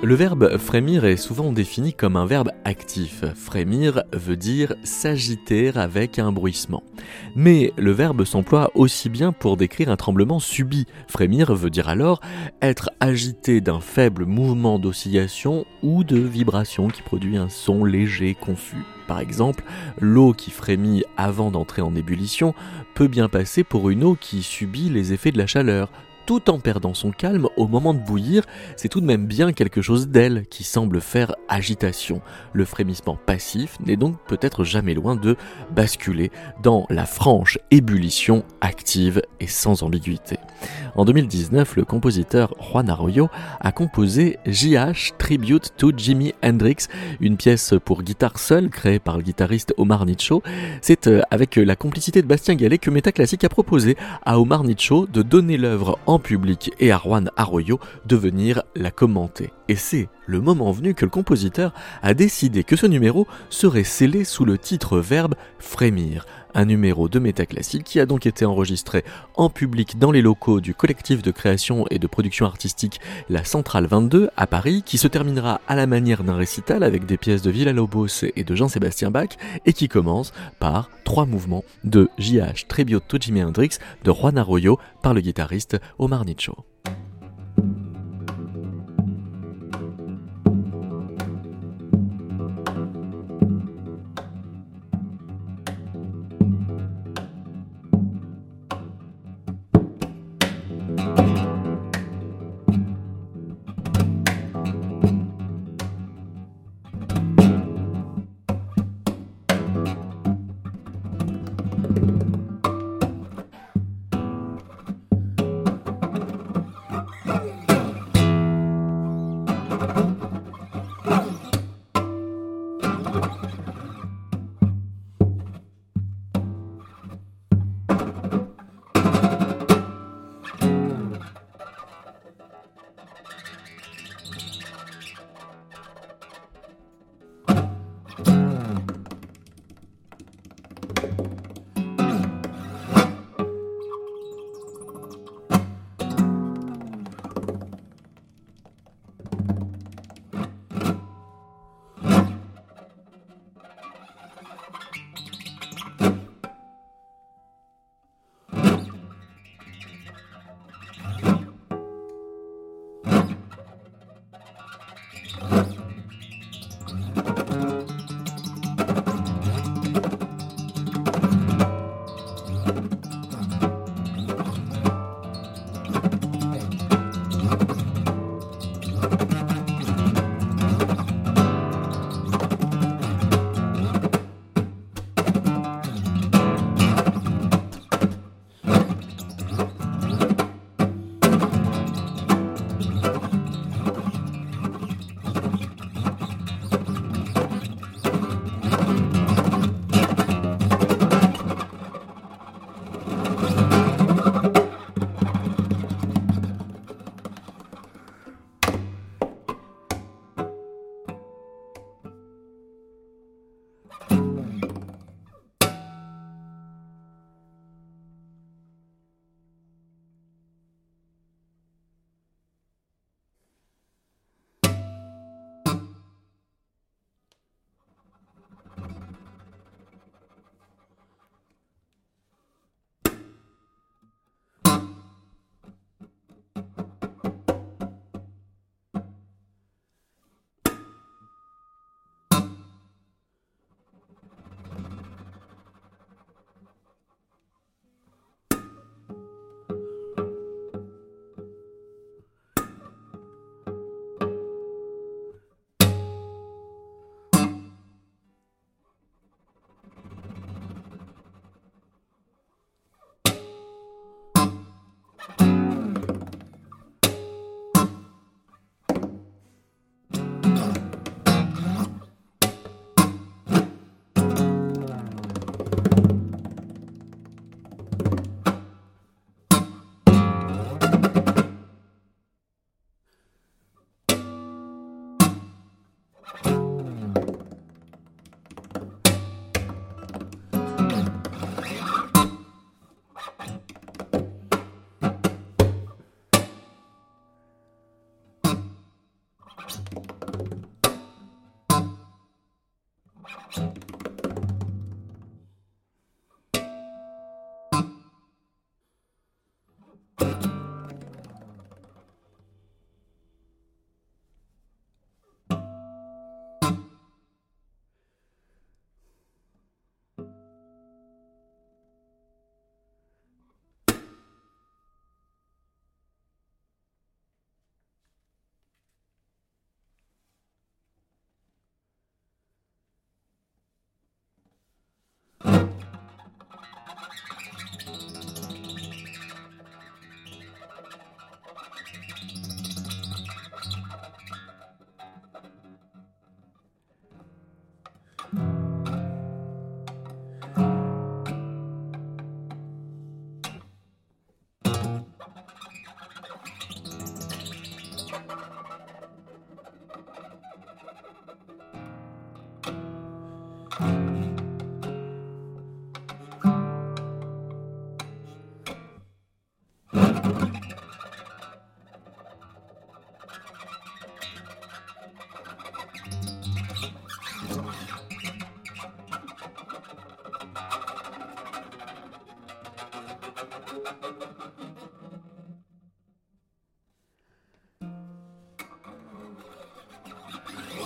Le verbe frémir est souvent défini comme un verbe actif. Frémir veut dire s'agiter avec un bruissement. Mais le verbe s'emploie aussi bien pour décrire un tremblement subi. Frémir veut dire alors être agité d'un faible mouvement d'oscillation ou de vibration qui produit un son léger, confus. Par exemple, l'eau qui frémit avant d'entrer en ébullition peut bien passer pour une eau qui subit les effets de la chaleur, tout en perdant son calme au moment de bouillir, c'est tout de même bien quelque chose d'elle qui semble faire agitation. Le frémissement passif n'est donc peut-être jamais loin de basculer dans la franche ébullition active et sans ambiguïté. En 2019, le compositeur Juan Arroyo a composé JH Tribute to Jimi Hendrix, une pièce pour guitare seule créée par le guitariste Omar Nicho. C'est euh, avec la complicité de Bastien Gallet que Classique a proposé à Omar Nicho de donner l'œuvre en public et à Juan Arroyo de venir la commenter. Et c'est le moment venu que le compositeur a décidé que ce numéro serait scellé sous le titre verbe frémir, un numéro de métaclassique qui a donc été enregistré en public dans les locaux du collectif de création et de production artistique La Centrale 22 à Paris, qui se terminera à la manière d'un récital avec des pièces de Villa-Lobos et de Jean-Sébastien Bach, et qui commence par trois mouvements de J.H. Trebbiotto Jimi Hendrix de Juan Arroyo par le guitariste Omar Nicho.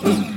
Mm-hmm.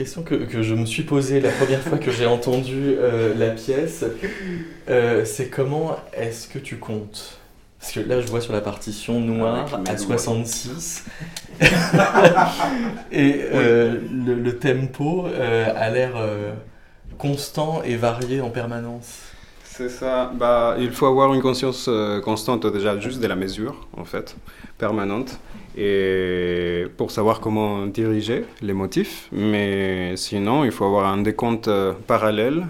Question que, que, je me suis posée la première fois que j'ai entendu euh, la pièce, euh, c'est comment est-ce que tu comptes? Parce que là, je vois sur la partition noire à 66. et le, le, tempo a l'air constant et varié en permanence. C'est ça. Bah, il faut avoir une conscience constante déjà juste de la mesure, en fait, permanente et pour savoir comment diriger les motifs. Mais sinon, il faut avoir un décompte euh, parallèle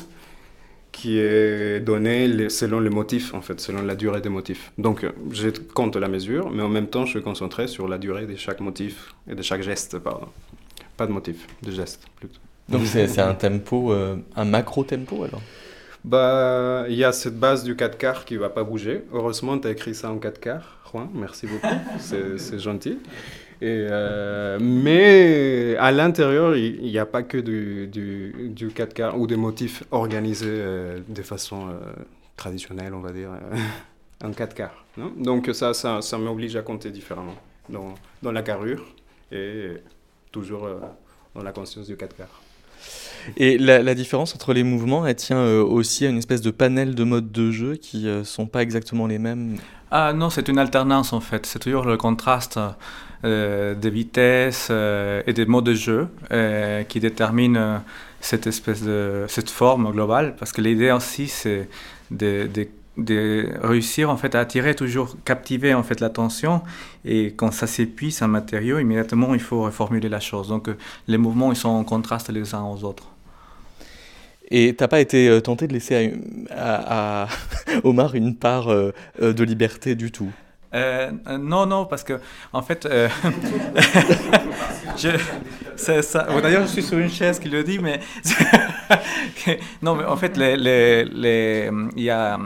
qui est donné selon les motifs, en fait, selon la durée des motifs. Donc, je compte la mesure, mais en même temps, je suis concentré sur la durée de chaque motif et de chaque geste, pardon. Pas de motif, de geste, plutôt. Donc, c'est un tempo, euh, un macro-tempo, alors? Bah, il y a cette base du 4 quarts qui va pas bouger. Heureusement, tu as écrit ça en 4 quarts. Merci beaucoup, c'est gentil. Euh, mais à l'intérieur, il n'y a pas que du, du, du 4 quarts ou des motifs organisés euh, de façon euh, traditionnelle, on va dire, en 4 quarts. Donc ça, ça, m'oblige à compter différemment dans, dans, la carrure et toujours dans la conscience du 4 quarts. Et la, différence entre les mouvements, elle tient aussi à une espèce de panel de modes de jeu qui ne sont pas exactement les mêmes ah non, c'est une alternance en fait. C'est toujours le contraste euh, des vitesses euh, et des modes de jeu euh, qui détermine euh, cette espèce de cette forme globale. Parce que l'idée aussi, c'est de, de, de, réussir en fait à attirer toujours, captiver en fait l'attention. Et quand ça s'épuise un matériau, immédiatement il faut reformuler la chose. Donc les mouvements ils sont en contraste les uns aux autres. Et t'as pas été euh, tenté de laisser à, Omar une part euh, euh, de liberté du tout? Non, non, parce que en fait, D'ailleurs, je suis sur une chaise qui le dit, mais non, mais en fait, les, les, il y a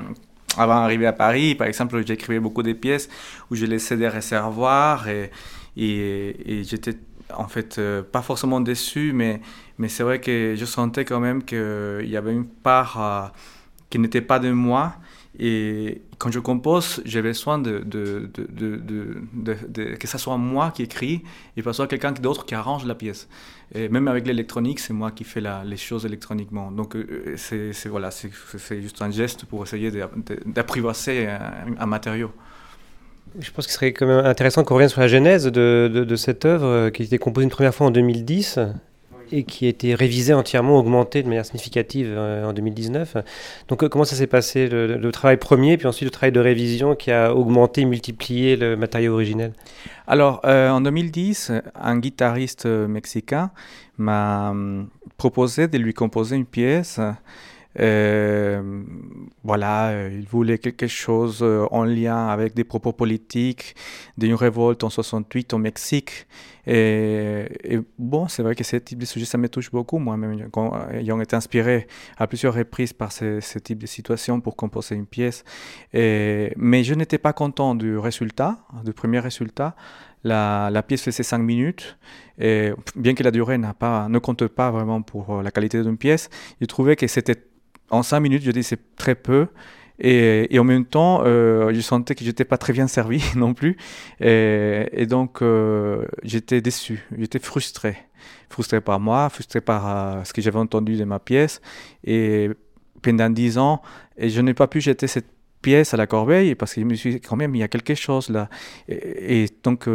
avant d'arriver à Paris, par exemple, j'écrivais beaucoup de pièces où je laissais des réservoirs et, j'étais en fait pas forcément déçu, mais c'est vrai que je sentais quand même qu'il y avait une part euh, qui n'était pas de moi. Et quand je compose, j'ai besoin que ce soit moi qui écris et pas soit quelqu'un d'autre qui arrange la pièce. Et même avec l'électronique, c'est moi qui fais la, les choses électroniquement. Donc euh, c'est voilà, juste un geste pour essayer d'apprivoiser un, matériau. Je pense qu'il serait quand même intéressant qu'on revienne sur la genèse de, cette œuvre euh, qui a été composée une première fois en 2010 et qui a été révisé entièrement, augmenté de manière significative euh, en 2019. Donc euh, comment ça s'est passé le, travail premier, puis ensuite le travail de révision qui a augmenté, multiplié le matériau originel? Alors euh, en 2010, un guitariste mexicain m'a hum, proposé de lui composer une pièce euh, voilà, euh, il voulait quelque chose euh, en lien avec des propos politiques d'une révolte en 68 au Mexique. Et, bon, c'est vrai que ce type de sujet, ça me touche beaucoup, moi-même, ayant été inspiré à plusieurs reprises par ce, ce type de situation pour composer une pièce. Mais je n'étais pas content du résultat, du premier résultat. La, la, pièce faisait 5 minutes, et bien que la durée pas, ne compte pas vraiment pour la qualité d'une pièce, je trouvais que c'était en cinq minutes, je dis c'est très peu. Et, et, en même temps, euh, je sentais que j'étais pas très bien servi non plus. Et, donc, euh, j'étais déçu, j'étais frustré. Frustré par moi, frustré par euh, ce que j'avais entendu de ma pièce. Et pendant dix ans, et je n'ai pas pu jeter cette pièce à la corbeille parce que je me suis dit, quand même, il y a quelque chose là. Et, donc,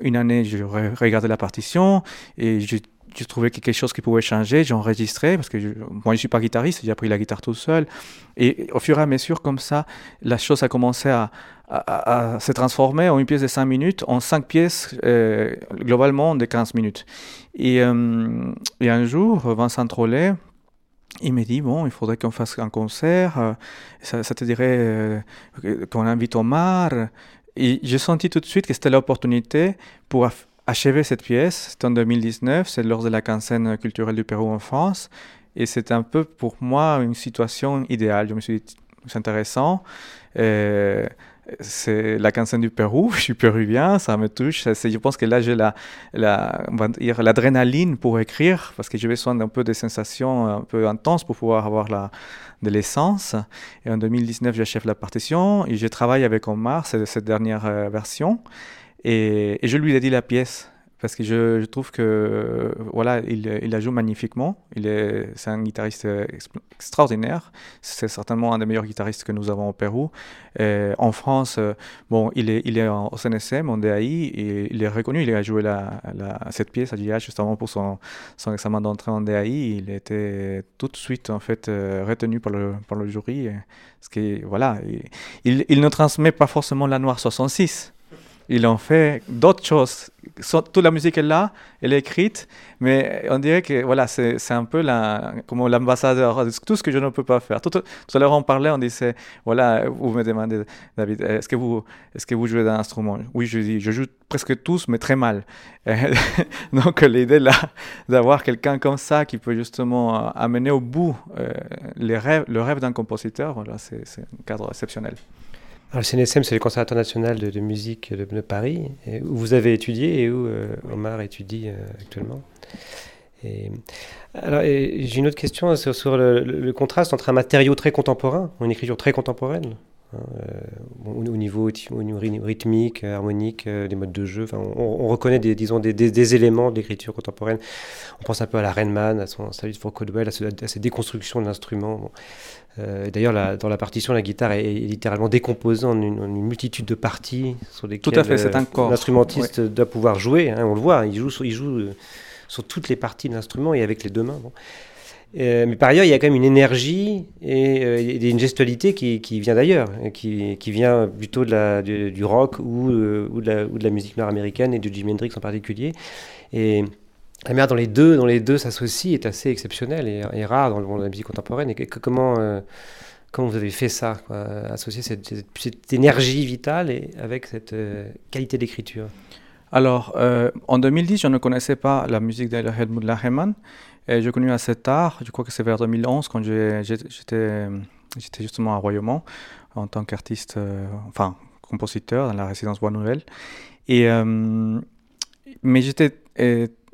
une année, je regardais la partition et je je trouvais quelque chose qui pouvait changer, j'ai enregistré, parce que moi je ne suis pas guitariste, j'ai appris la guitare tout seul. Et au fur et à mesure, comme ça, la chose a commencé à, se transformer en une pièce de 5 minutes, en 5 pièces euh, globalement de 15 minutes. Et, euh, et un jour, Vincent Trollet, il m'a dit, bon, il faudrait qu'on fasse un concert, euh, ça, ça, te dirait qu'on invite Omar. Et j'ai senti tout de suite que c'était l'opportunité pour achevé cette pièce. C'était en 2019, c'est lors de la quinzaine culturelle du Pérou en France. Et c'est un peu pour moi une situation idéale. Je me suis dit, c'est intéressant. C'est la quinzaine du Pérou, je suis péruvien, ça me touche. Je pense que là, j'ai la, la, l'adrénaline pour écrire, parce que j'ai besoin d'un peu de sensations un peu intenses pour pouvoir avoir la, de l'essence. Et en 2019, j'achève la partition et je travaille avec Omar, c'est cette dernière euh, version. Et, je lui ai dit la pièce parce que je, trouve que voilà, il, il, la joue magnifiquement. Il est, c'est un guitariste extraordinaire. C'est certainement un des meilleurs guitaristes que nous avons au Pérou. en France, bon, il est, il est au CNSM, en DAI, et il est reconnu. Il a joué la, cette pièce à JH justement pour son, son examen d'entrée en DAI. Il était tout de suite en fait retenu par le, par le jury. Ce qui, voilà, il, il ne transmet pas forcément la noire 66 ils ont fait d'autres choses. Toute la musique est là, elle est écrite, mais on dirait que voilà, c'est un peu la, comme l'ambassadeur de tout ce que je ne peux pas faire. Tout, à l'heure, on parlait, on disait, voilà, vous me demandez, David, est-ce que vous, est que vous jouez d'un instrument? Oui, je dis, je joue presque tous, mais très mal. Donc l'idée là, d'avoir quelqu'un comme ça qui peut justement euh, amener au bout euh, les rêves, le rêve d'un compositeur, voilà, c'est un cadre exceptionnel. Alors, le CNSM, c'est le Conservatoire national de, musique de, Paris, où vous avez étudié et où euh, Omar étudie euh, actuellement. Et, alors, j'ai une autre question sur, le, contraste entre un matériau très contemporain, une écriture très contemporaine, hein, euh, au, niveau, rythmique, harmonique, des modes de jeu. On, reconnaît des, disons, des, éléments d'écriture contemporaine. On pense un peu à la Rainman, à son Salut de Fort Codwell, à, à, ses déconstructions de l'instrument. Euh, d'ailleurs, dans la partition, la guitare est, littéralement décomposée en une, multitude de parties sur lesquelles Tout à fait, l'instrumentiste doit pouvoir jouer. Hein, on le voit, il joue, sur, il joue euh, sur toutes les parties de l'instrument et avec les deux mains. Euh, mais par ailleurs, il y a quand même une énergie et, une gestualité qui, vient d'ailleurs, qui, qui, vient plutôt du, rock ou, ou, de la, musique nord-américaine et de Jimi Hendrix en particulier. Et la manière dont les deux, dans les deux s'associent est assez exceptionnelle et, rare dans le monde de la musique contemporaine. Et comment, euh, vous avez fait ça, associer cette, énergie vitale et avec cette euh, qualité d'écriture? Alors, euh, en 2010, je ne connaissais pas la musique de Helmut Lachemann. Et j'ai connu assez tard, je crois que c'est vers 2011, quand j'étais justement à Royaumont en tant qu'artiste, enfin compositeur dans la résidence Bois Nouvelle. Et, mais j'étais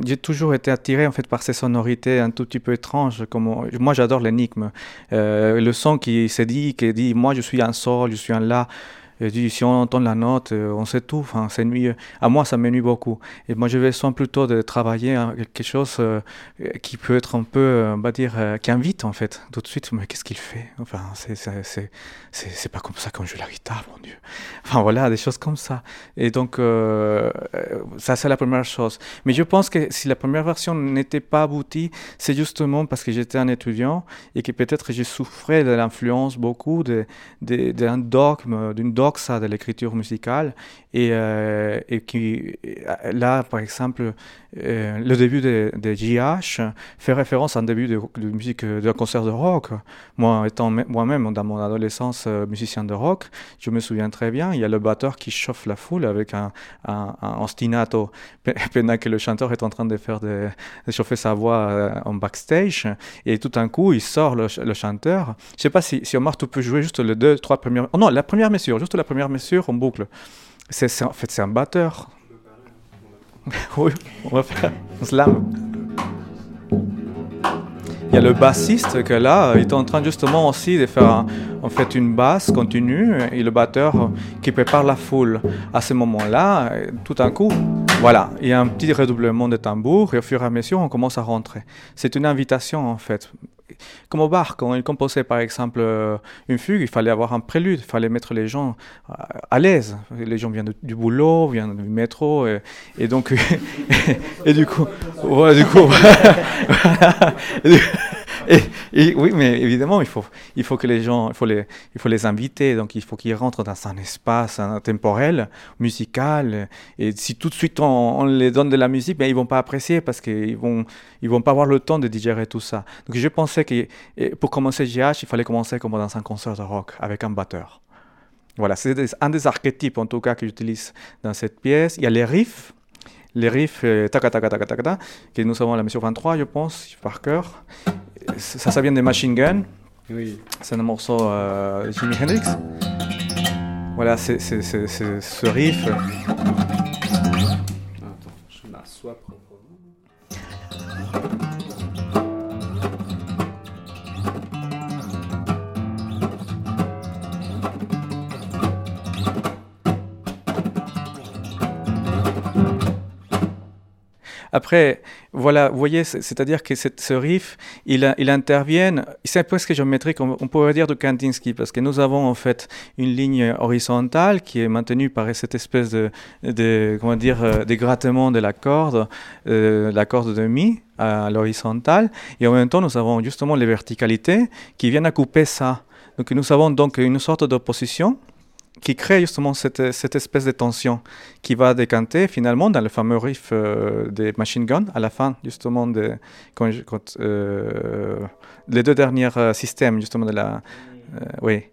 j'ai toujours été attiré en fait par ces sonorités un tout petit peu étranges. Comme moi, j'adore l'énigme, euh, le son qui se dit, qui dit moi je suis un sol, je suis un la. Si on entend la note, euh, on sait tout, enfin, c'est ennuyeux. À moi, ça m'ennuie beaucoup. Et moi, je vais besoin plutôt de travailler hein, quelque chose euh, qui peut être un peu, euh, on va dire, qui invite en fait. Tout de suite, mais qu'est-ce qu'il fait? Enfin, c'est pas comme ça qu'on joue la guitare, mon Dieu. Enfin, voilà, des choses comme ça. Et donc, ça, c'est la première chose. Mais je pense que si la première version n'était pas aboutie, c'est justement parce que j'étais un étudiant et que peut-être je souffrais de l'influence beaucoup d'un de, de, dogme, d'une dogme ça de l'écriture musicale et, euh, et, qui là par exemple euh, le début de, de, JH fait référence à un début de, musique d'un concert de rock. Moi étant moi-même dans mon adolescence euh, musicien de rock je me souviens très bien il y a le batteur qui chauffe la foule avec un, un, un ostinato. Pendant que le chanteur est en train de faire de, chauffer sa voix en backstage et tout d'un coup il sort le, chanteur. Je sais pas si, si Omar tu peux jouer juste les deux trois premières oh non la première mesure juste la première mesure en boucle. C'est, en fait, c'est un batteur. oui, on va faire un slam. Il y a le bassiste que là, il est en train justement aussi de faire en fait une basse continue et le batteur qui prépare la foule. À ce moment-là, tout d'un coup, voilà, il y a un petit redoublement de tambour et au fur et à mesure, on commence à rentrer. C'est une invitation en fait comme au bar, quand il composait par exemple euh, une fugue, il fallait avoir un prélude, il fallait mettre les gens euh, à l'aise. Les gens viennent du boulot, viennent du métro, et, donc, et, du coup, ouais, du coup, oui, mais évidemment, il faut, que les gens, il faut les, inviter, donc il faut qu'ils rentrent dans un espace temporel, musical. Et si tout de suite on, les donne de la musique, ben, ils vont pas apprécier parce qu'ils vont, vont pas avoir le temps de digérer tout ça. Donc je pensais que pour commencer GH, il fallait commencer comme dans un concert de rock avec un batteur. Voilà, c'est un des archétypes en tout cas que j'utilise dans cette pièce. Il y a les riffs, les riffs euh, ta ta ta que nous avons à la mesure 23, je pense, par cœur ça, ça vient des Machine Gun. Oui. C'est un morceau euh, de Jimi Hendrix. Voilà, c'est ce riff. Attends, je m'assois Après, voilà, vous voyez, c'est-à-dire que ce riff, il, intervient, c'est presque géométrique, on, pourrait dire de Kandinsky, parce que nous avons en fait une ligne horizontale qui est maintenue par cette espèce de, de comment dire, euh, de grattement de la corde, euh, la corde de mi à l'horizontale, et en même temps, nous avons justement les verticalités qui viennent à couper ça. Donc nous avons donc une sorte d'opposition qui crée justement cette, cette, espèce de tension qui va décanter finalement dans le fameux riff euh, des Machine Gun à la fin justement de quand, euh, les deux derniers euh, systèmes justement de la oui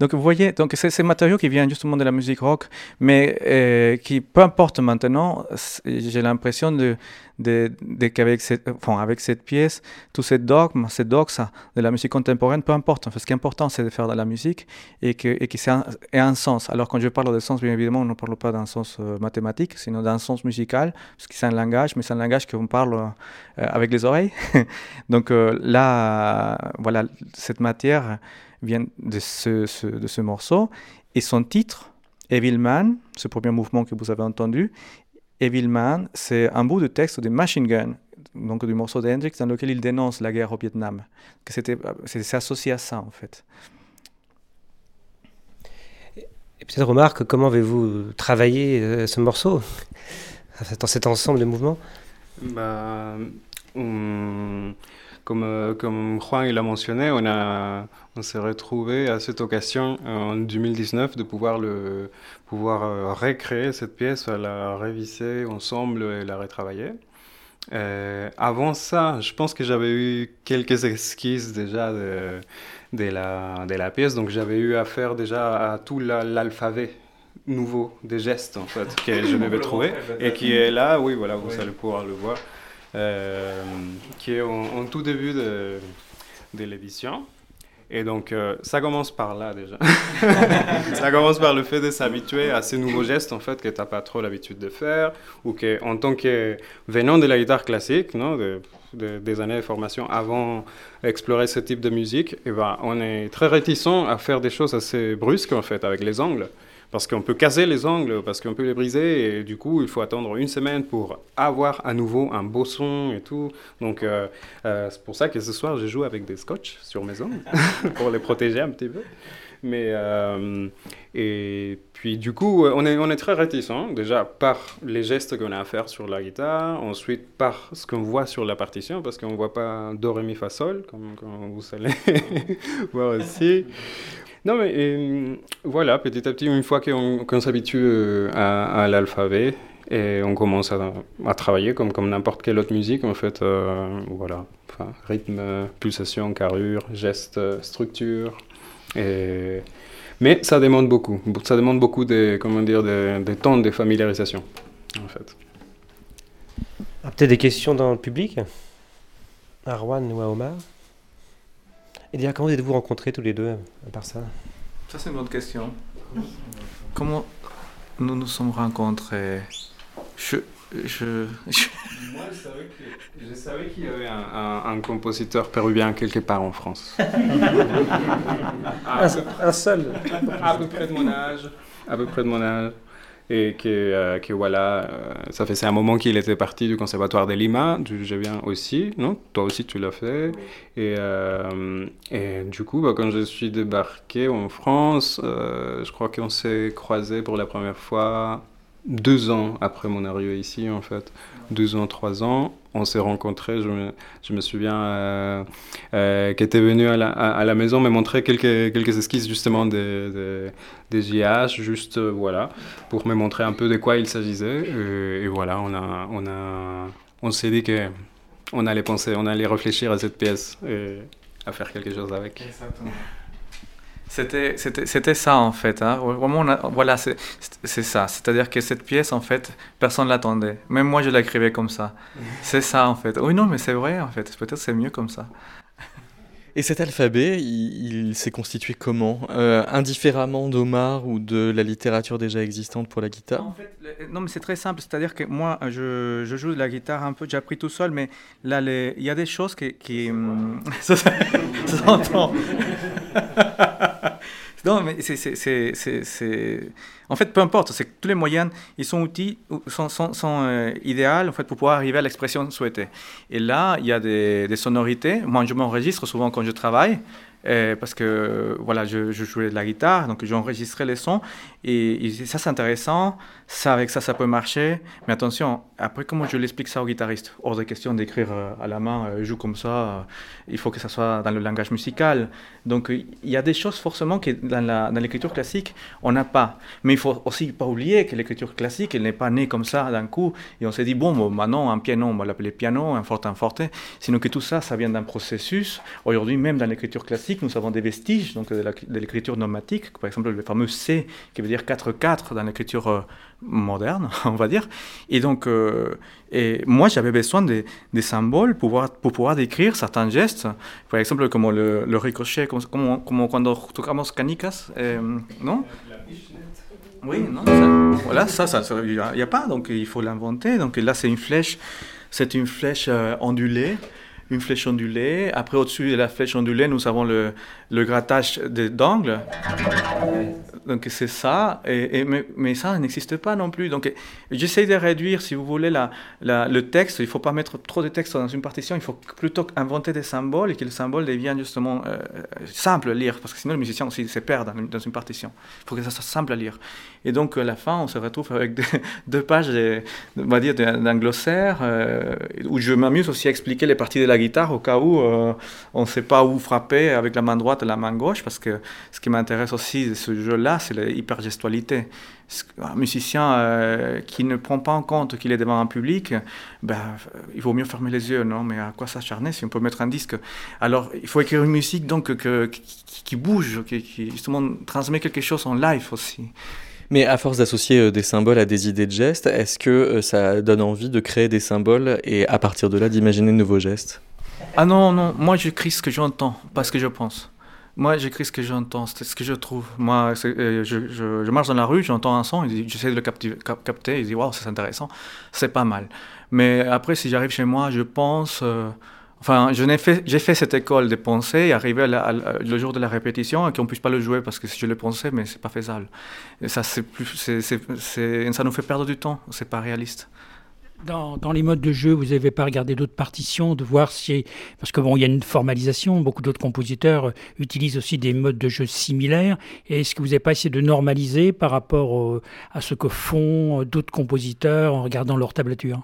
Donc vous voyez, donc c'est ces matériaux qui viennent justement de la musique rock, mais euh, qui, peu importe maintenant, j'ai l'impression de, qu'avec cette, enfin, avec cette pièce, tout ce dogme, ce doxa de la musique contemporaine, peu importe. Ce qui est important, c'est de faire de la musique et que, et ait un sens. Alors quand je parle de sens, bien évidemment, on ne parle pas d'un sens euh, mathématique, sinon d'un sens musical, parce que c'est un langage, mais c'est un langage qu'on parle euh, avec les oreilles. Donc là, voilà, cette matière vient de ce, ce, de ce morceau. Et son titre, Evilman, ce premier mouvement que vous avez entendu, Evilman, c'est un bout de texte de Machine Gun, donc du morceau d'Hendrix, dans lequel il dénonce la guerre au Vietnam. Que c'était, c'est associé à ça, en fait. Et peut-être remarque, comment avez-vous travaillé euh, ce morceau dans cet ensemble de mouvements? Bah, on comme, euh, comme Juan il a mentionné, on, a, on s'est retrouvé à cette occasion en 2019 de pouvoir, le, pouvoir euh, recréer cette pièce, la réviser ensemble et la retravailler. Euh, avant ça, je pense que j'avais eu quelques esquisses déjà de, de, la, de la pièce, donc j'avais eu affaire déjà à tout l'alphabet nouveau des gestes en fait que je devais trouver et qui est là, oui voilà, vous oui. allez pouvoir le voir euh, qui est en, tout début de, de l'édition. Et donc, euh, ça commence par là déjà. ça commence par le fait de s'habituer à ces nouveaux gestes, en fait, que tu n'as pas trop l'habitude de faire, ou que, en tant que venant de la guitare classique, non, de, de, des années de formation avant d'explorer ce type de musique, et ben, on est très réticent à faire des choses assez brusques, en fait, avec les ongles parce qu'on peut casser les ongles, parce qu'on peut les briser, et du coup, il faut attendre une semaine pour avoir à nouveau un beau son et tout. Donc, euh, euh, c'est pour ça que ce soir, je joue avec des scotch sur mes ongles, pour les protéger un petit peu. Mais, euh, et puis, du coup, on est, on est très réticent, déjà par les gestes qu'on a à faire sur la guitare, ensuite par ce qu'on voit sur la partition, parce qu'on ne voit pas Do, Ré, Mi, Fa, Sol, comme, vous allez voir aussi. Non, mais voilà, petit à petit, une fois qu'on qu s'habitue à, à l'alphabet, et on commence à, à, travailler comme, comme n'importe quelle autre musique, en fait, euh, voilà, enfin, rythme, pulsation, carrure, geste, structure, et... mais ça demande beaucoup, ça demande beaucoup de, comment dire, de, de temps de familiarisation, en fait. Ah, Peut-être des questions dans le public? À Rouen ou à Omar? Et déjà, comment êtes-vous rencontrés tous les deux, à part ça? Ça, c'est une bonne question. Comment nous nous sommes rencontrés? Je, je, je... Moi, je savais qu'il y avait un, un, un, compositeur péruvien quelque part en France. un, un, seul À peu près de mon âge. À peu près de mon âge et que, euh, que voilà, euh, ça faisait un moment qu'il était parti du conservatoire de Lima, je viens aussi, non? Toi aussi tu l'as fait. Et, euh, et, du coup, bah, quand je suis débarqué en France, euh, je crois qu'on s'est croisés pour la première fois deux ans après mon arrivée ici, en fait. Deux ans, trois ans. On s'est rencontrés, je me, je me souviens, euh, euh, qui était venu à la, à, la, maison me montrer quelques, quelques esquisses justement des, des, des JH, juste euh, voilà, pour me montrer un peu de quoi il s'agissait. Et, et, voilà, on, a, on, a, on s'est dit qu'on allait penser, on allait réfléchir à cette pièce et à faire quelque chose avec. Exactement. C'était ça en fait. Hein. Vraiment, voilà, c'est ça. C'est-à-dire que cette pièce, en fait, personne ne l'attendait. Même moi, je l'écrivais comme ça. C'est ça en fait. Oui, non, mais c'est vrai en fait. Peut-être c'est mieux comme ça. Et cet alphabet, il, s'est constitué comment? Euh, Indifféremment d'Omar ou de la littérature déjà existante pour la guitare? En fait, Non, mais c'est très simple. C'est-à-dire que moi, je, je, joue de la guitare un peu, j'ai appris tout seul, mais là, il y a des choses qui. qui ça s'entend. Non, mais c'est. En fait, peu importe, c'est que tous les moyens, ils sont outils, sont, sont, euh, idéaux en fait, pour pouvoir arriver à l'expression souhaitée. Et là, il y a des sonorités. Moi, je m'enregistre souvent quand je travaille. Euh, parce que voilà, je, jouais de la guitare, donc j'enregistrais les sons, et, ça c'est intéressant, ça avec ça ça peut marcher, mais attention, après comment je l'explique ça au guitariste? Hors de question d'écrire euh, à la main, je joue comme ça, il faut que ça soit dans le langage musical. Donc il y a des choses forcément que dans l'écriture classique on n'a pas, mais il faut aussi pas oublier que l'écriture classique elle n'est pas née comme ça d'un coup, et on s'est dit bon, bon maintenant un piano on va l'appeler piano, un forte un forte, sinon que tout ça ça vient d'un processus. Aujourd'hui même dans l'écriture classique nous avons des vestiges donc de l'écriture nomatique, par exemple le fameux C qui veut dire 4-4 dans l'écriture euh, moderne, on va dire. Et donc, euh, et moi, j'avais besoin des, symboles pour pouvoir, pour pouvoir décrire certains gestes, par exemple comme le, le ricochet, comme, comme, comme tocamos canicas, euh, non? Oui, non, ça, voilà, ça, il n'y a, pas, donc il faut l'inventer. Donc là, c'est une flèche, c'est une flèche ondulée une flèche ondulée. Après, au-dessus de la flèche ondulée, nous avons le, le grattage d'angle. Donc c'est ça, et, mais, ça n'existe pas non plus. Donc j'essaie de réduire, si vous voulez, la, le texte. Il ne faut pas mettre trop de texte dans une partition, il faut plutôt inventer des symboles et que le symbole devienne justement euh, simple à lire, parce que sinon le musicien aussi se perd dans, une partition. Il faut que ça soit simple à lire. Et donc à la fin, on se retrouve avec deux, pages, on va dire, d'un glossaire, euh, où je m'amuse aussi à expliquer les parties de la guitare au cas où euh, on ne sait pas où frapper avec la main droite la main gauche, parce que ce qui m'intéresse aussi de ce jeu-là, c'est l'hypergestualité. Un musicien euh, qui ne prend pas en compte qu'il est devant un public, ben, il vaut mieux fermer les yeux, non? Mais à quoi s'acharner si on peut mettre un disque? Alors, il faut écrire une musique donc qui, bouge, qui, qui, justement transmet quelque chose en live aussi. Mais à force d'associer euh, des symboles à des idées de gestes, est-ce que euh, ça donne envie de créer des symboles et à partir de là d'imaginer de nouveaux gestes? Ah non, non, moi j'écris ce que j'entends, pas ce que je pense. Moi, j'écris ce que j'entends, c'est ce que je trouve. Moi, euh, je, marche dans la rue, j'entends un son, j'essaie de le capter, et je waouh, c'est intéressant, c'est pas mal. Mais après, si j'arrive chez moi, je pense. Enfin, j'ai fait, fait cette école de pensée arrivé le jour de la répétition et qu'on ne puisse pas le jouer parce que je le pensais, mais c'est pas faisable. Et ça, nous fait perdre du temps, c'est pas réaliste. Dans, les modes de jeu, vous n'avez pas regardé d'autres partitions, de voir si... Parce que bon, il y a une formalisation, beaucoup d'autres compositeurs utilisent aussi des modes de jeu similaires. est-ce que vous n'avez pas essayé de normaliser par rapport à ce que font d'autres compositeurs en regardant leur tablature?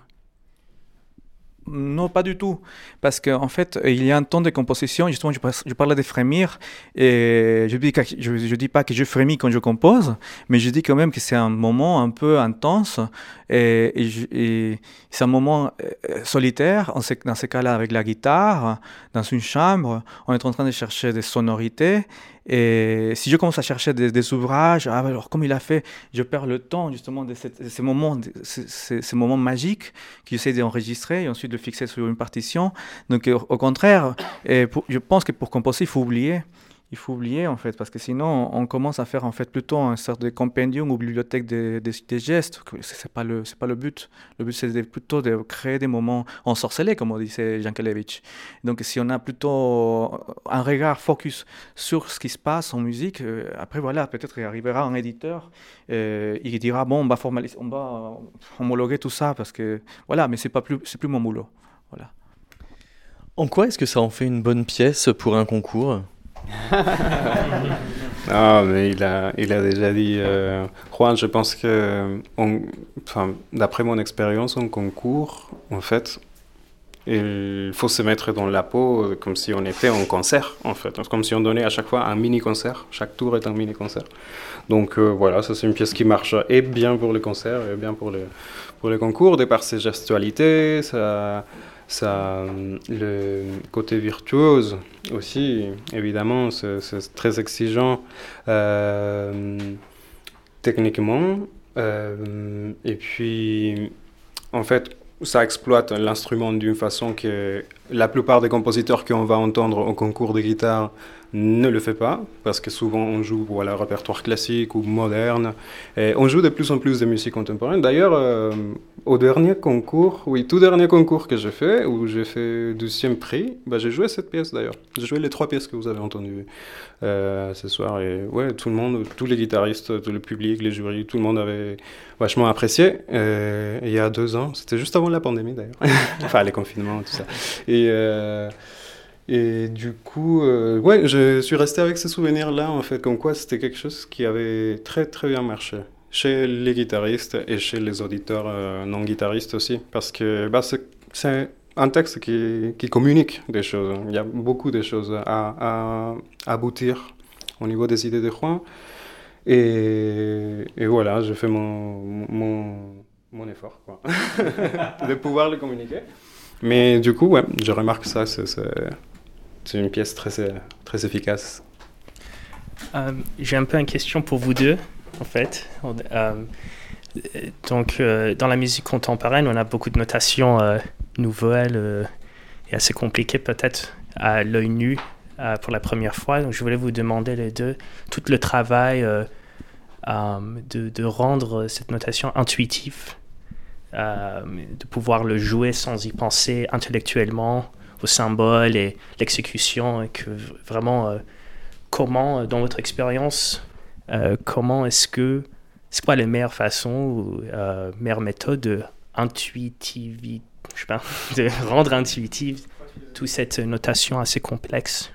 Non, pas du tout. Parce qu'en en fait, il y a un temps de composition. Justement, je, parlais de frémir. Et je ne dis, je, dis pas que je frémis quand je compose, mais je dis quand même que c'est un moment un peu intense. Et, et, c'est un moment euh, solitaire. On dans ces cas-là, avec la guitare, dans une chambre, on est en train de chercher des sonorités. Et si je commence à chercher des, ouvrages, ah, alors comme il a fait, je perds le temps justement de, ces moments, ces, moments magiques qu'il essaie d'enregistrer et ensuite de fixer sur une partition. Donc au contraire, et je pense que pour composer, il faut oublier il faut oublier en fait, parce que sinon on commence à faire en fait plutôt un sorte de compendium ou bibliothèque des, gestes. C'est pas pas le but. Le but c'est plutôt de créer des moments ensorcelés, comme on disait Jankelevich. Donc si on a plutôt un regard focus sur ce qui se passe en musique, euh, après voilà, peut-être il arrivera un éditeur, euh, il dira bon on va formaliser, on va homologuer tout ça parce que voilà, mais c'est pas plus plus mon boulot. Voilà. En quoi est-ce que ça en fait une bonne pièce pour un concours? Ah, mais il a, il a déjà dit. Euh, Juan, je pense que, d'après mon expérience en concours, en fait, il faut se mettre dans la peau comme si on était en concert, en fait. Comme si on donnait à chaque fois un mini-concert. Chaque tour est un mini-concert. Donc euh, voilà, ça c'est une pièce qui marche et bien pour les concerts et bien pour les, pour les concours, de par ses gestualités, ça ça, le côté virtuose aussi, évidemment, c'est très exigeant techniquement. et puis, en fait, ça exploite l'instrument d'une façon que la plupart des compositeurs qu'on va entendre au concours de guitare ne le fait pas, parce que souvent on joue voilà, répertoire classique ou moderne, on joue de plus en plus de musique contemporaine. D'ailleurs, euh, au dernier concours, oui, tout dernier concours que j'ai fait, où j'ai fait 12e prix, bah, j'ai joué cette pièce d'ailleurs. J'ai joué les trois pièces que vous avez entendues euh, ce soir, et ouais, tout le monde, tous les guitaristes, tout le public, les jurys, tout le monde avait vachement apprécié. Euh, il y a deux ans, c'était juste avant la pandémie d'ailleurs, enfin les confinements, tout ça. Et du coup, euh, ouais, je suis resté avec ce souvenir-là, en fait, comme quoi c'était quelque chose qui avait très très bien marché chez les guitaristes et chez les auditeurs euh, non guitaristes aussi, parce que bah, c'est un texte qui, qui, communique des choses. Il y a beaucoup de choses à, à aboutir au niveau des idées de Juan. Et, et voilà, j'ai fait mon, mon, mon effort quoi. de pouvoir le communiquer. Mais du coup, ouais, je remarque ça, c'est une pièce très, très efficace. Euh, j'ai un peu une question pour vous deux, en fait. Euh, donc, euh, dans la musique contemporaine, on a beaucoup de notations nouvelles et assez compliquées, peut-être à l'œil nu pour la première fois. Donc, je voulais vous demander les deux tout le travail de, de, rendre cette notation intuitive, de pouvoir le jouer sans y penser intellectuellement au symbole et l'exécution, et que vraiment, euh, comment, euh, dans votre expérience, euh, comment est-ce que, c'est quoi les meilleures façons ou meilleures méthodes de je sais pas, de rendre intuitive toute cette notation assez complexe?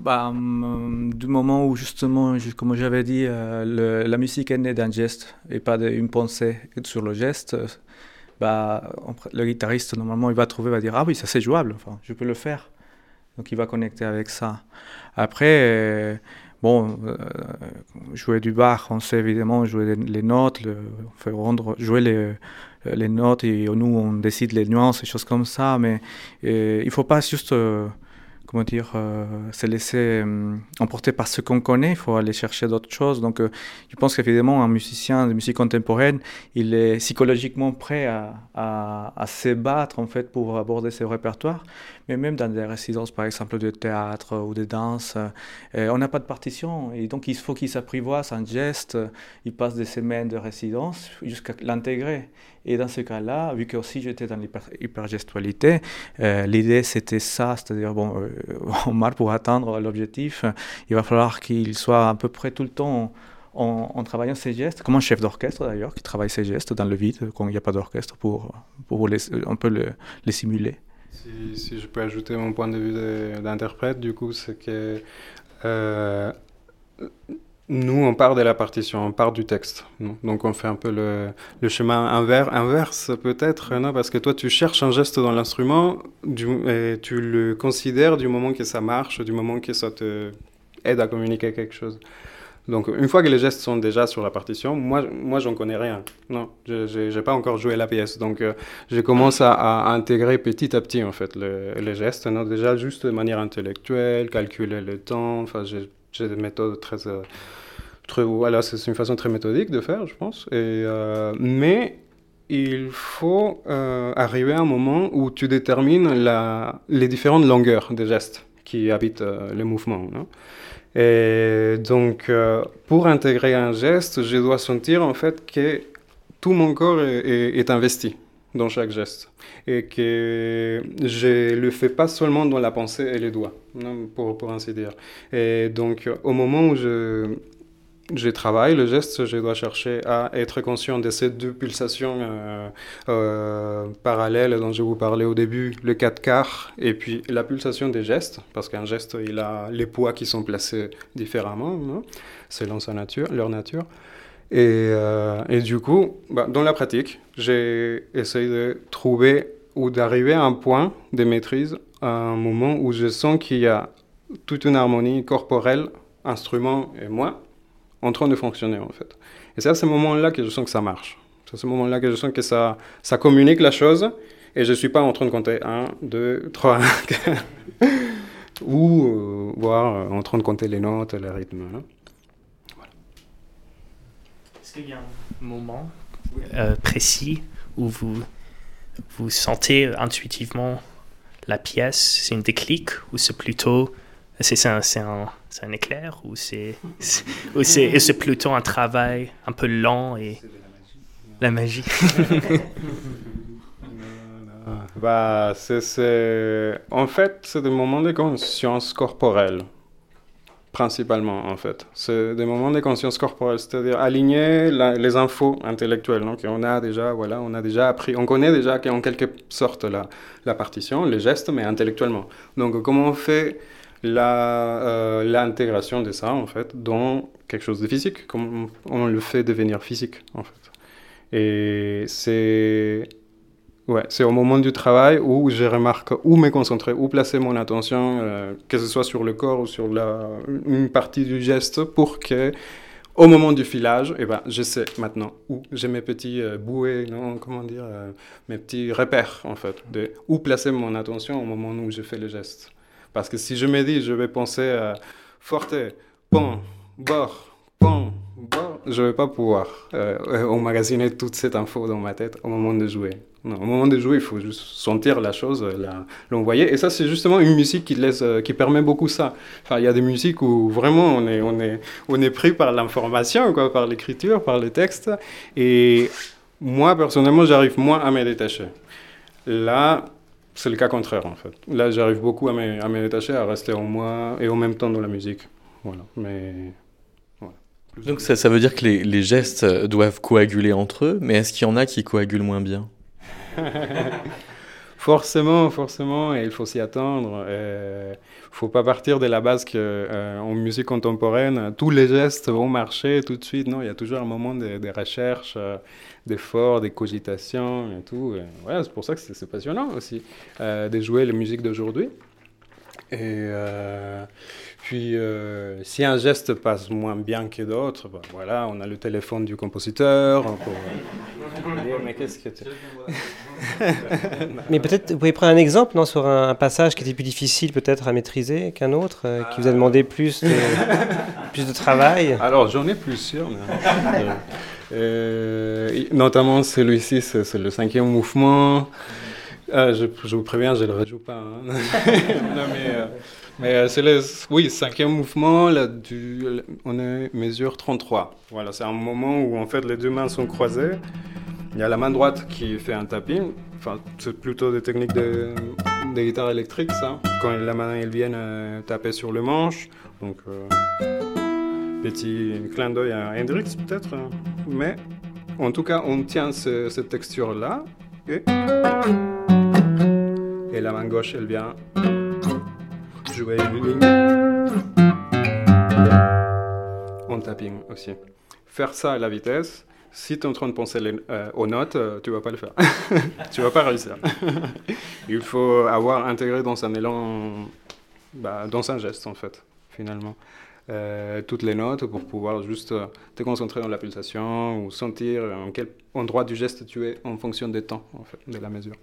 Bah, hum, du moment où justement, comme j'avais dit, la musique est née d'un geste et pas d'une pensée sur le geste, bah, le guitariste, normalement, il va trouver, va dire Ah oui, ça c'est jouable, enfin, je peux le faire. Donc il va connecter avec ça. Après, euh, bon, euh, jouer du bar, on sait évidemment jouer les, notes, fait rendre, jouer les, les notes et nous on décide les nuances et choses comme ça, mais euh, il ne faut pas juste comment dire, euh, se laisser euh, emporter par ce qu'on connaît, il faut aller chercher d'autres choses. Donc, euh, je pense qu'évidemment, un musicien de musique contemporaine, il est psychologiquement prêt à, à, à se battre en fait pour aborder ce répertoire. Mais même dans des résidences, par exemple, de théâtre ou de danse, on n'a pas de partition. Et donc, il faut qu'il s'apprivoise un geste. Il passe des semaines de résidence jusqu'à l'intégrer. Et dans ce cas-là, vu que aussi j'étais dans l'hypergestualité, euh, l'idée c'était ça, c'est-à-dire, bon, euh, on marche pour atteindre l'objectif, il va falloir qu'il soit à peu près tout le temps en, travaillant ses gestes, comme un chef d'orchestre d'ailleurs, qui travaille ses gestes dans le vide, quand il n'y a pas d'orchestre, pour, pour les, un peu les simuler. Si, si, je peux ajouter mon point de vue d'interprète, du coup, c'est que euh, nous, on part de la partition, on part du texte. Donc, on fait un peu le, chemin inverse, peut-être, Parce que toi, tu cherches un geste dans l'instrument tu le considères du moment que ça marche, du moment que ça te aide à communiquer quelque chose. Donc, une fois que les gestes sont déjà sur la partition, moi, moi j'en connais rien. Non, je n'ai pas encore joué la pièce. Donc, euh, je commence à, intégrer petit à petit, en fait, les gestes. Non déjà, juste de manière intellectuelle, calculer le temps. Enfin, j'ai des méthodes très... Euh, voilà, c'est une façon très méthodique de faire, je pense. Et, euh, mais il faut euh, arriver à un moment où tu détermines la, les différentes longueurs des gestes qui habitent euh, le mouvement. et donc, pour intégrer un geste, je dois sentir en fait que tout mon corps est, investi dans chaque geste et que je le fais pas seulement dans la pensée et les doigts, pour, pour ainsi dire. Et donc, au moment où je je travaille le geste, je dois chercher à être conscient de ces deux pulsations euh, euh, parallèles dont je vous parlais au début, le 4 quarts et puis la pulsation des gestes, parce qu'un geste, il a les poids qui sont placés différemment, selon sa nature, leur nature. Et, euh, et du coup, bah, dans la pratique, j'ai essayé de trouver ou d'arriver à un point de maîtrise, à un moment où je sens qu'il y a toute une harmonie corporelle, instrument et moi, en train de fonctionner en fait. Et c'est à ce moment-là que je sens que ça marche. C'est à ce moment-là que je sens que ça, ça communique la chose Et je ne suis pas en train de compter 1, 2, 3, 4, ou euh, voir en train de compter les notes, les rythmes. Hein. Est-ce qu'il y a un moment euh, précis où vous, vous sentez intuitivement la pièce. C'est une déclic ou c'est plutôt c'est un, un, un, éclair ou c'est c'est plutôt un travail un peu lent et la magie, bah, c'est En fait, c'est des moments de conscience corporelle, principalement, en fait. C'est des moments de conscience corporelle, c'est-à-dire aligner les infos intellectuelles. Donc, on a déjà, voilà, on a déjà appris, on connaît déjà en quelque sorte la, partition, les gestes, mais intellectuellement. Donc, comment on fait euh, l'intégration de ça, en fait, dans quelque chose de physique, comment on le fait devenir physique, en fait? Et c'est ouais, c'est au moment du travail où je remarque où me concentrer, où placer mon attention, euh, que ce soit sur le corps ou sur la, une partie du geste, pour que au moment du filage, eh ben, je sais maintenant où j'ai mes petits euh, bouées, non, comment dire, euh, mes petits repères en fait, de où placer mon attention au moment où je fais le geste. Parce que si je me dis, je vais penser à forte, pont, bord, pont, je ne vais pas pouvoir emmagasiner toute cette info dans ma tête au moment de jouer. Au moment de jouer, il faut juste sentir la chose, l'envoyer. Et ça, c'est justement une musique qui, laisse, euh, qui permet beaucoup ça. Enfin, il y a des musiques où vraiment on est, on est, on est pris par l'information, par l'écriture, par le texte. Et moi, personnellement, j'arrive moins à me détacher. Là, c'est le cas contraire, en fait. Là, j'arrive beaucoup à me, à détacher, à rester en moi et en même temps dans la musique. Voilà. Mais donc ça, ça, veut dire que les, les, gestes doivent coaguler entre eux, mais est-ce qu'il y en a qui coagulent moins bien? Forcément, forcément, et il faut s'y attendre. Il ne faut pas partir de la base qu'en euh, en musique contemporaine, tous les gestes vont marcher tout de suite. Non, il y a toujours un moment de, recherche, euh, d'effort, de cogitation et tout. ouais, c'est pour ça que c'est passionnant aussi euh, de jouer les musiques d'aujourd'hui. Et puis, euh, si un geste passe moins bien que d'autres, ben voilà, on a le téléphone du compositeur. mais qu'est-ce que Mais peut-être, vous pouvez prendre un exemple non, sur un, passage qui était plus difficile peut-être à maîtriser qu'un autre, euh, qui vous a demandé plus de, plus de travail? Alors, j'en ai plusieurs. Euh, notamment celui-ci, c'est le cinquième mouvement. je, je, vous préviens, je ne le rejoue pas. Hein. non, mais, mais euh, c'est le oui, cinquième mouvement, là, du, on est mesure 33. Voilà, c'est un moment où en fait les deux mains sont croisées. Il y a la main droite qui fait un tapping. Enfin, c'est plutôt des techniques de, de, guitare électrique, ça. Quand la main elle vient euh, taper sur le manche. Donc, euh, petit clin d'œil à Hendrix peut-être. Mais en tout cas, on tient cette texture-là. Et, et la main gauche, elle vient en tapping aussi. Faire ça à la vitesse, si tu es en train de penser euh, aux notes, euh, tu vas pas le faire. tu vas pas réussir. Il faut avoir intégré dans un élan, bah, dans un geste en fait, finalement. Euh, toutes les notes pour pouvoir juste te concentrer dans la pulsation ou sentir en quel endroit du geste tu es en fonction des temps, en fait, de la mesure.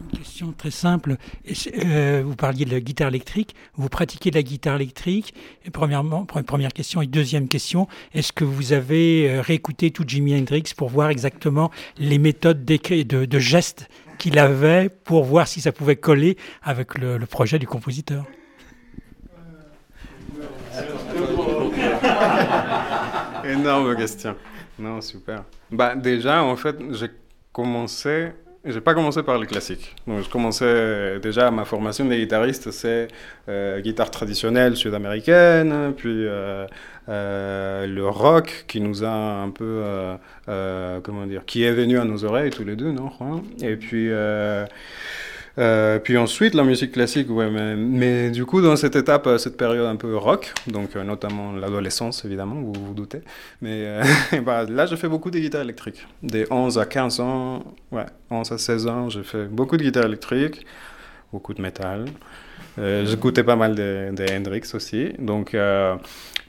Une question très simple. Euh, vous parliez de la guitare électrique. Vous pratiquez la guitare électrique. Premièrement, première question. Et deuxième question, est-ce que vous avez euh, réécouté tout Jimi Hendrix pour voir exactement les méthodes de, de gestes qu'il avait pour voir si ça pouvait coller avec le, projet du compositeur? Énorme question. Non, super. Bah, déjà, en fait, j'ai commencé j'ai pas commencé par le classique. Donc, je commençais déjà ma formation de guitariste, c'est euh, guitare traditionnelle sud-américaine, puis euh, euh, le rock qui nous a un peu, comment dire, qui est venu à nos oreilles tous les deux, non Et puis euh, puis ensuite, la musique classique, mais, du coup, dans cette étape, euh, cette période un peu rock, donc euh, notamment l'adolescence, évidemment, vous vous doutez, mais bah, là, j'ai fait beaucoup de guitare électrique. Des 11 à 15 ans, ouais, 11 à 16 ans, j'ai fait beaucoup de guitare électrique, beaucoup de métal. J'écoutais pas mal de, Hendrix aussi. Donc,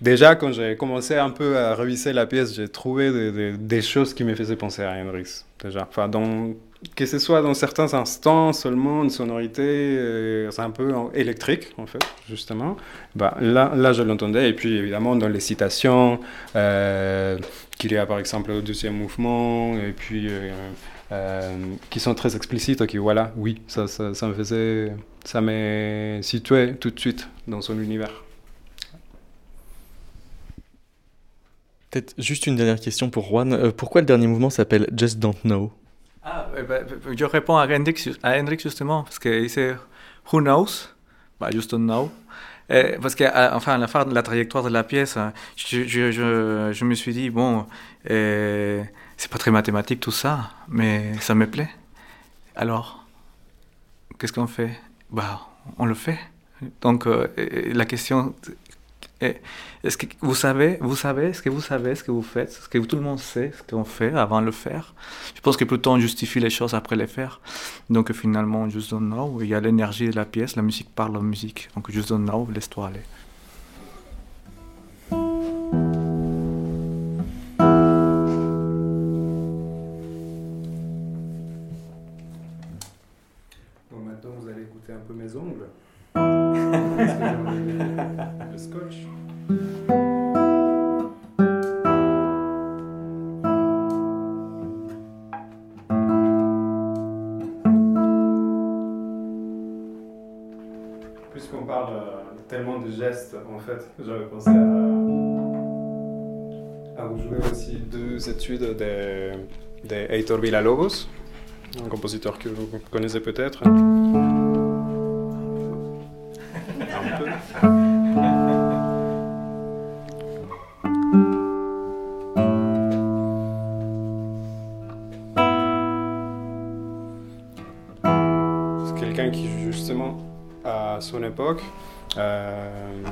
déjà, quand j'ai commencé un peu à réviser la pièce, j'ai trouvé des, des, choses qui me faisaient penser à Hendrix. Déjà, enfin, dans, que ce soit dans certains instants seulement, une sonorité, euh, un peu électrique, en fait, justement. Bah, là, là, je l'entendais. Et puis, évidemment, dans les citations, euh, qu'il y a, par exemple, au deuxième mouvement, et puis, euh, qui sont très explicites, qui, voilà, oui, ça, ça, ça me faisait, ça m'a situé tout de suite dans son univers. Peut-être juste une dernière question pour Juan. pourquoi le dernier mouvement s'appelle Just Don't Know? Ah, ben, je réponds à Hendrix, justement, parce qu'il dit Who knows? Bah, Just don't know. Parce qu'à enfin, à la fin de la trajectoire de la pièce, je, je, me suis dit, bon, c'est pas très mathématique tout ça, mais ça me plaît. Alors, qu'est-ce qu'on fait? Bah, On le fait. Donc, euh, la question est-ce que vous savez, vous savez, ce que vous savez, ce que vous faites, ce que tout le monde sait, ce qu'on fait avant de le faire? Je pense que plutôt on justifie les choses après les faire. Donc finalement, Just Don't Know, il y a l'énergie de la pièce, la musique parle en musique. Donc Just Don't Know, laisse-toi aller. Le scotch. Puisqu'on parle euh, tellement de gestes, en fait, j'avais pensé à, à vous jouer aussi deux études de, de Heitor Villa-Lobos, un compositeur que vous connaissez peut-être. Son époque, euh,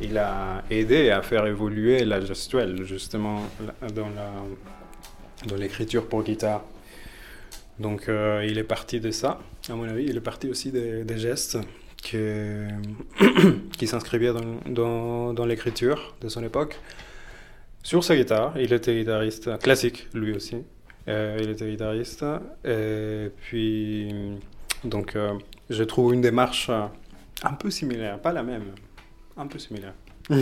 il a aidé à faire évoluer la gestuelle, justement, dans, la, dans l'écriture pour guitare. Donc, euh, il est parti de ça, à mon avis. Il est parti aussi des, gestes que, qui s'inscrivaient dans, dans, l'écriture de son époque. Sur sa guitare, il était guitariste classique, lui aussi. Euh, il était guitariste. Et puis, donc, je trouve une démarche un peu similaire, pas la même, un peu similaire.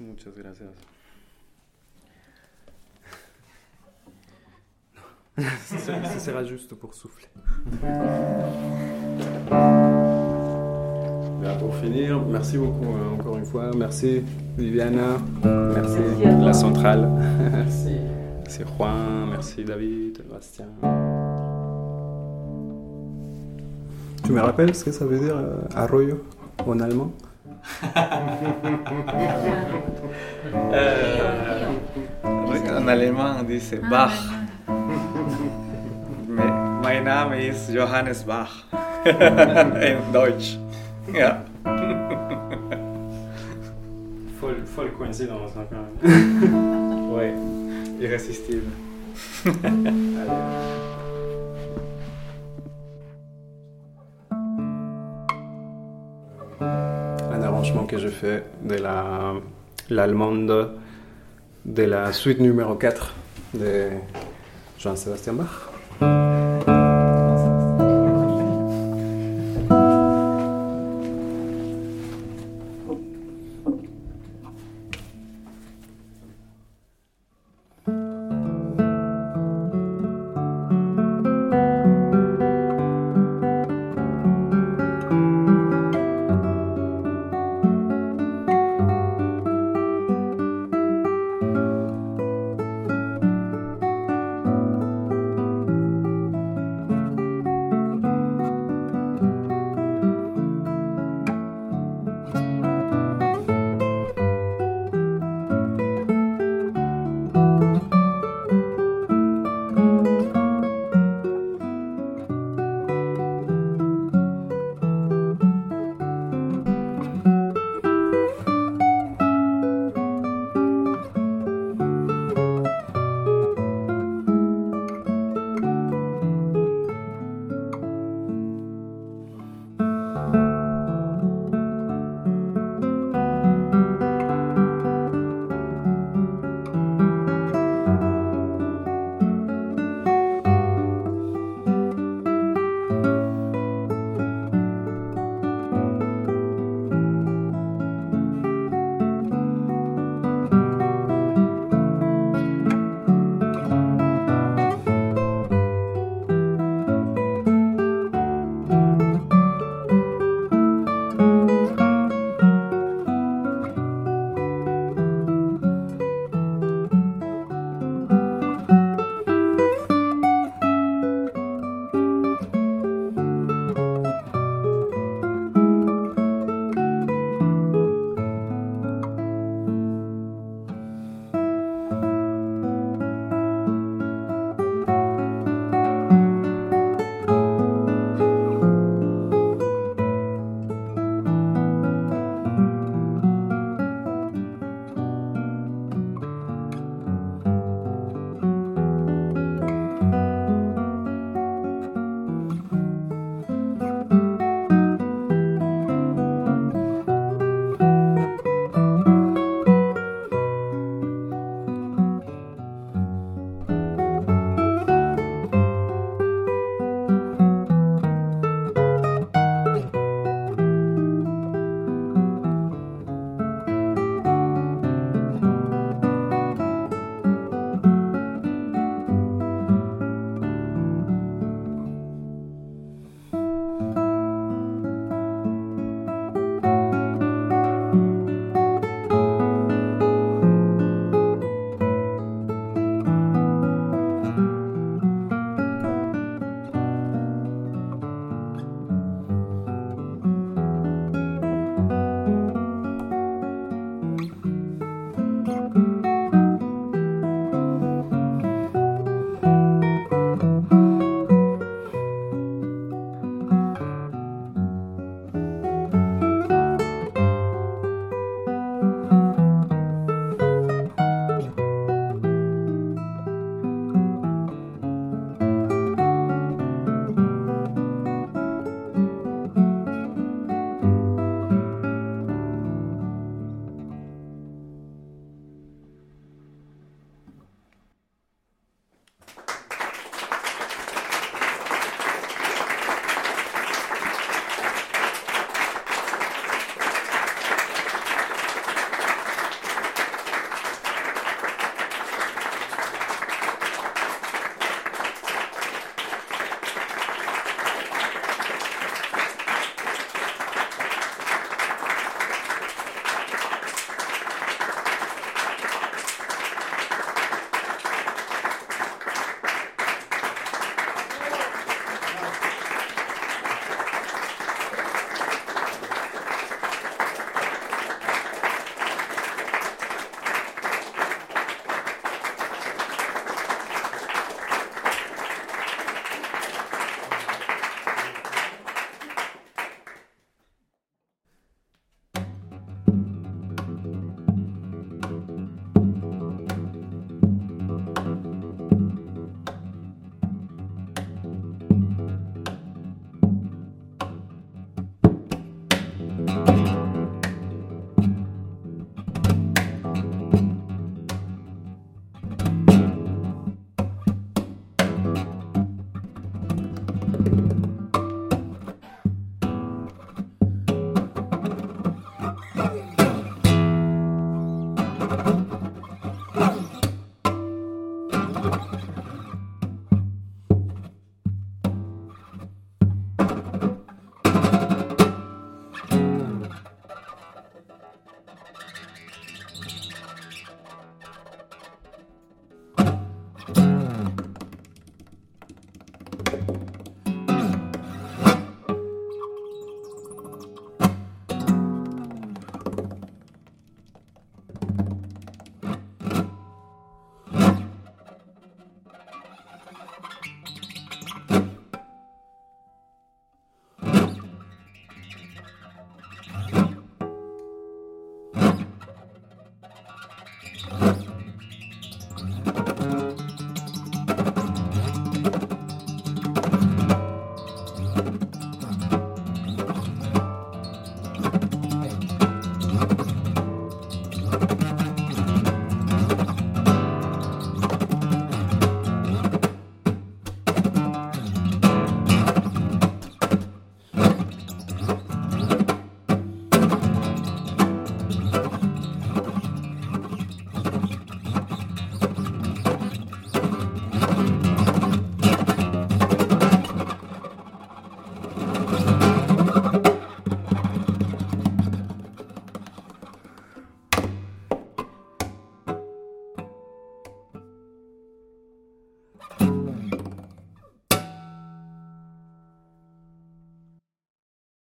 Muchas, gracias. Ce sera juste pour souffler. pour finir, merci beaucoup euh, encore une fois. Merci Viviana, merci, la centrale. merci. merci Juan, merci David, Bastien. Tu me rappelles ce que ça veut dire euh, arroyo en allemand? Euh, En allemand, on dit c'est Bach. Mais my name is Johannes Bach. en Deutsch. Ja. folle, folle coïncidence, hein, quand même. ouais, irrésistible. Un que je fais de la l'allemande de la suite numéro 4 de Jean-Sébastien Bach.